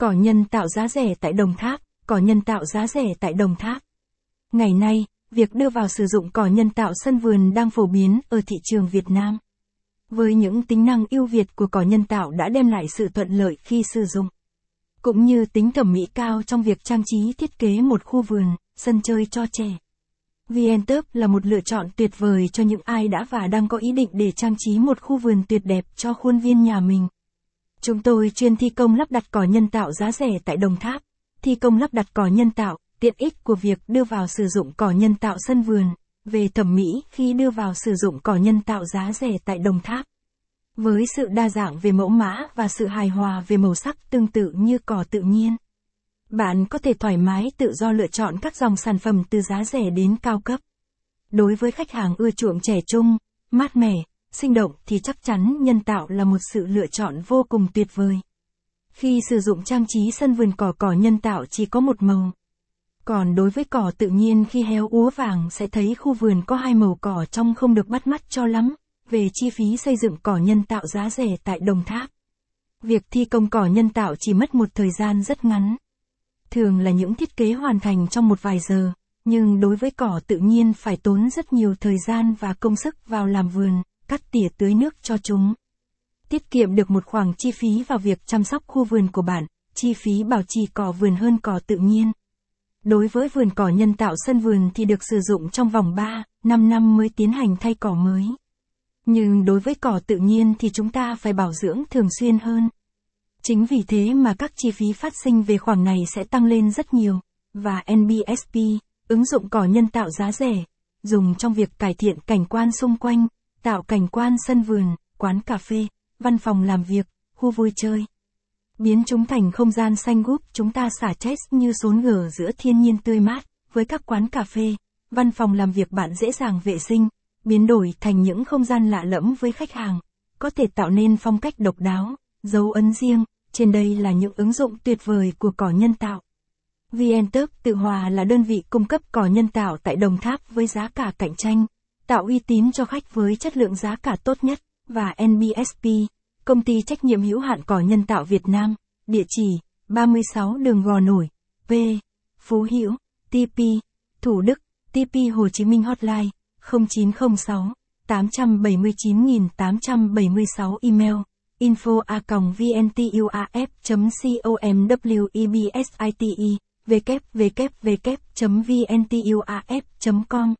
Cỏ nhân tạo giá rẻ tại Đồng Tháp, cỏ nhân tạo giá rẻ tại Đồng Tháp. Ngày nay, việc đưa vào sử dụng cỏ nhân tạo sân vườn đang phổ biến ở thị trường Việt Nam. Với những tính năng ưu việt của cỏ nhân tạo đã đem lại sự thuận lợi khi sử dụng, cũng như tính thẩm mỹ cao trong việc trang trí thiết kế một khu vườn, sân chơi cho trẻ. VNTurf là một lựa chọn tuyệt vời cho những ai đã và đang có ý định để trang trí một khu vườn tuyệt đẹp cho khuôn viên nhà mình. Chúng tôi chuyên thi công lắp đặt cỏ nhân tạo giá rẻ tại Đồng Tháp. Thi công lắp đặt cỏ nhân tạo, tiện ích của việc đưa vào sử dụng cỏ nhân tạo sân vườn, về thẩm mỹ khi đưa vào sử dụng cỏ nhân tạo giá rẻ tại Đồng Tháp. Với sự đa dạng về mẫu mã và sự hài hòa về màu sắc tương tự như cỏ tự nhiên. Bạn có thể thoải mái tự do lựa chọn các dòng sản phẩm từ giá rẻ đến cao cấp. Đối với khách hàng ưa chuộng trẻ trung, mát mẻ, sinh động thì chắc chắn nhân tạo là một sự lựa chọn vô cùng tuyệt vời. Khi sử dụng trang trí sân vườn cỏ cỏ nhân tạo chỉ có một màu. Còn đối với cỏ tự nhiên khi héo úa vàng sẽ thấy khu vườn có hai màu cỏ trong không được bắt mắt cho lắm, về chi phí xây dựng cỏ nhân tạo giá rẻ tại Đồng Tháp. Việc thi công cỏ nhân tạo chỉ mất một thời gian rất ngắn. Thường là những thiết kế hoàn thành trong một vài giờ, nhưng đối với cỏ tự nhiên phải tốn rất nhiều thời gian và công sức vào làm vườn cắt tỉa tưới nước cho chúng. Tiết kiệm được một khoản chi phí vào việc chăm sóc khu vườn của bạn, chi phí bảo trì cỏ vườn hơn cỏ tự nhiên. Đối với vườn cỏ nhân tạo sân vườn thì được sử dụng trong vòng 3, 5 năm mới tiến hành thay cỏ mới. Nhưng đối với cỏ tự nhiên thì chúng ta phải bảo dưỡng thường xuyên hơn. Chính vì thế mà các chi phí phát sinh về khoản này sẽ tăng lên rất nhiều, và NBSP, ứng dụng cỏ nhân tạo giá rẻ, dùng trong việc cải thiện cảnh quan xung quanh, tạo cảnh quan sân vườn, quán cà phê, văn phòng làm việc, khu vui chơi. Biến chúng thành không gian xanh gúp chúng ta xả chết như sốn gở giữa thiên nhiên tươi mát, với các quán cà phê, văn phòng làm việc bạn dễ dàng vệ sinh, biến đổi thành những không gian lạ lẫm với khách hàng, có thể tạo nên phong cách độc đáo, dấu ấn riêng, trên đây là những ứng dụng tuyệt vời của cỏ nhân tạo. VNTop tự hòa là đơn vị cung cấp cỏ nhân tạo tại Đồng Tháp với giá cả cạnh tranh, tạo uy tín cho khách với chất lượng giá cả tốt nhất, và NBSP, công ty trách nhiệm hữu hạn cỏ nhân tạo Việt Nam, địa chỉ 36 đường Gò Nổi, P, Phú Hữu, TP, Thủ Đức, TP Hồ Chí Minh Hotline 0906 879.876 email info a vntuaf.comwebsite www.vntuaf.com